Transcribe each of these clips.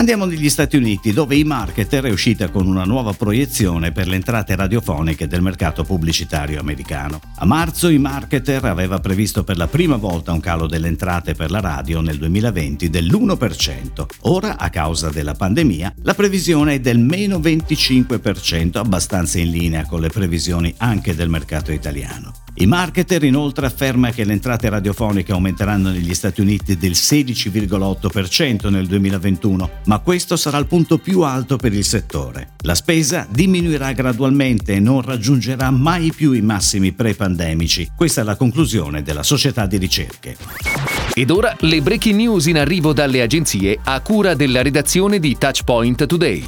Andiamo negli Stati Uniti dove i marketer è uscita con una nuova proiezione per le entrate radiofoniche del mercato pubblicitario americano. A marzo i marketer aveva previsto per la prima volta un calo delle entrate per la radio nel 2020 dell'1%. Ora, a causa della pandemia, la previsione è del meno 25%, abbastanza in linea con le previsioni anche del mercato italiano. I marketer inoltre afferma che le entrate radiofoniche aumenteranno negli Stati Uniti del 16,8% nel 2021, ma questo sarà il punto più alto per il settore. La spesa diminuirà gradualmente e non raggiungerà mai più i massimi pre-pandemici. Questa è la conclusione della società di ricerche. Ed ora le breaking news in arrivo dalle agenzie a cura della redazione di Touchpoint Today.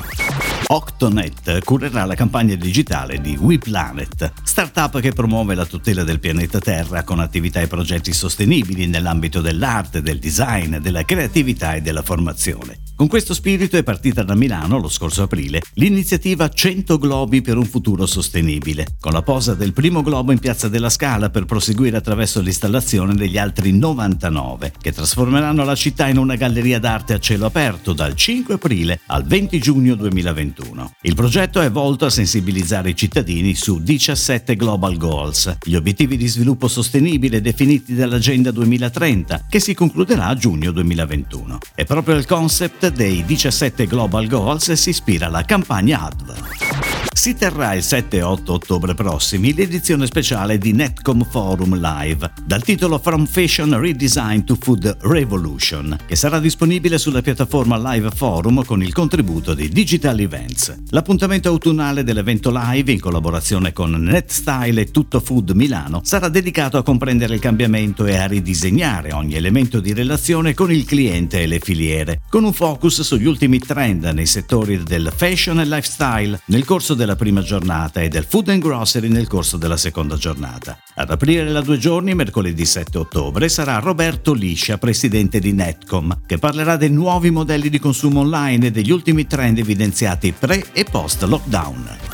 Octonet curerà la campagna digitale di WePlanet, startup che promuove la tutela del pianeta Terra con attività e progetti sostenibili nell'ambito dell'arte, del design, della creatività e della formazione. Con questo spirito è partita da Milano lo scorso aprile l'iniziativa 100 globi per un futuro sostenibile, con la posa del primo globo in Piazza della Scala per proseguire attraverso l'installazione degli altri 99, che trasformeranno la città in una galleria d'arte a cielo aperto dal 5 aprile al 20 giugno 2021. Il progetto è volto a sensibilizzare i cittadini su 17 Global Goals, gli obiettivi di sviluppo sostenibile definiti dall'Agenda 2030, che si concluderà a giugno 2021. È proprio il concept dei 17 Global Goals si ispira alla campagna ADV. Si terrà il 7 e 8 ottobre prossimi l'edizione speciale di Netcom Forum Live, dal titolo From Fashion Redesign to Food Revolution, che sarà disponibile sulla piattaforma Live Forum con il contributo di Digital Events. L'appuntamento autunnale dell'evento live, in collaborazione con NetStyle e Tutto Food Milano, sarà dedicato a comprendere il cambiamento e a ridisegnare ogni elemento di relazione con il cliente e le filiere, con un focus sugli ultimi trend nei settori del fashion e lifestyle nel corso della prima giornata e del food and grocery nel corso della seconda giornata. Ad aprire la due giorni, mercoledì 7 ottobre, sarà Roberto Liscia, presidente di Netcom, che parlerà dei nuovi modelli di consumo online e degli ultimi trend evidenziati pre e post lockdown.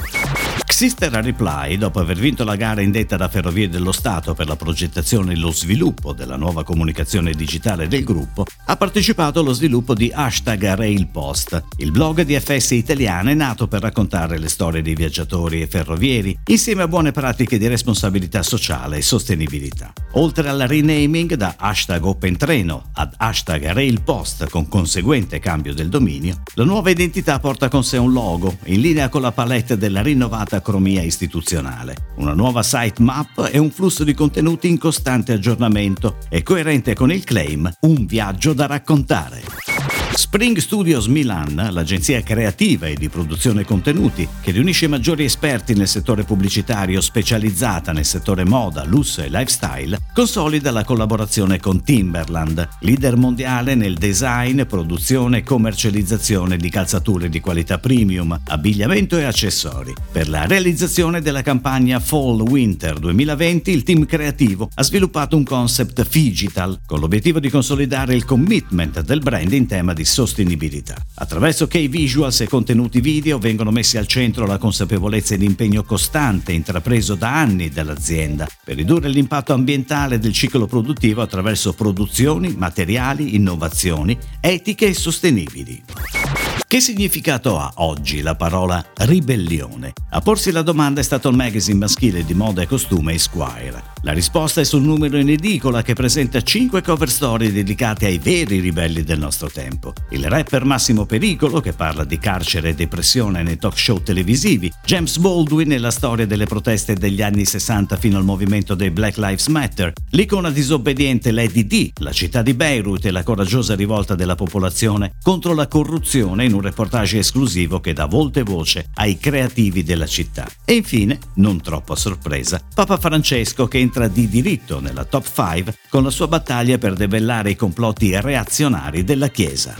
Sister Reply, dopo aver vinto la gara indetta da Ferrovie dello Stato per la progettazione e lo sviluppo della nuova comunicazione digitale del gruppo, ha partecipato allo sviluppo di hashtag RailPost, il blog di FS italiane nato per raccontare le storie dei viaggiatori e ferrovieri, insieme a buone pratiche di responsabilità sociale e sostenibilità. Oltre al renaming da hashtag OpenTreno ad hashtag RailPost con conseguente cambio del dominio, la nuova identità porta con sé un logo in linea con la palette della rinnovata monocromia istituzionale. Una nuova sitemap e un flusso di contenuti in costante aggiornamento e coerente con il claim Un viaggio da raccontare. Spring Studios Milan, l'agenzia creativa e di produzione contenuti che riunisce i maggiori esperti nel settore pubblicitario specializzata nel settore moda, lusso e lifestyle, consolida la collaborazione con Timberland, leader mondiale nel design, produzione e commercializzazione di calzature di qualità premium, abbigliamento e accessori. Per la realizzazione della campagna Fall Winter 2020 il team creativo ha sviluppato un concept digital con l'obiettivo di consolidare il commitment del brand in tema di sostenibilità. Attraverso K-Visuals e contenuti video vengono messi al centro la consapevolezza e l'impegno costante intrapreso da anni dall'azienda per ridurre l'impatto ambientale del ciclo produttivo attraverso produzioni, materiali, innovazioni, etiche e sostenibili. Che significato ha oggi la parola ribellione? A porsi la domanda è stato il magazine maschile di moda e costume Esquire. La risposta è sul numero in edicola che presenta 5 cover story dedicate ai veri ribelli del nostro tempo. Il rapper Massimo Pericolo, che parla di carcere e depressione nei talk show televisivi, James Baldwin e la storia delle proteste degli anni 60 fino al movimento dei Black Lives Matter, l'icona disobbediente Lady D, la città di Beirut e la coraggiosa rivolta della popolazione contro la corruzione in un reportage esclusivo che dà volte voce ai creativi della città. E infine, non troppo a sorpresa, Papa Francesco che entra di diritto nella top 5 con la sua battaglia per debellare i complotti reazionari della Chiesa.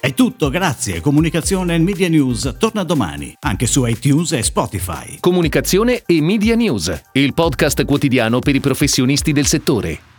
È tutto, grazie. Comunicazione e Media News torna domani, anche su iTunes e Spotify. Comunicazione e Media News, il podcast quotidiano per i professionisti del settore.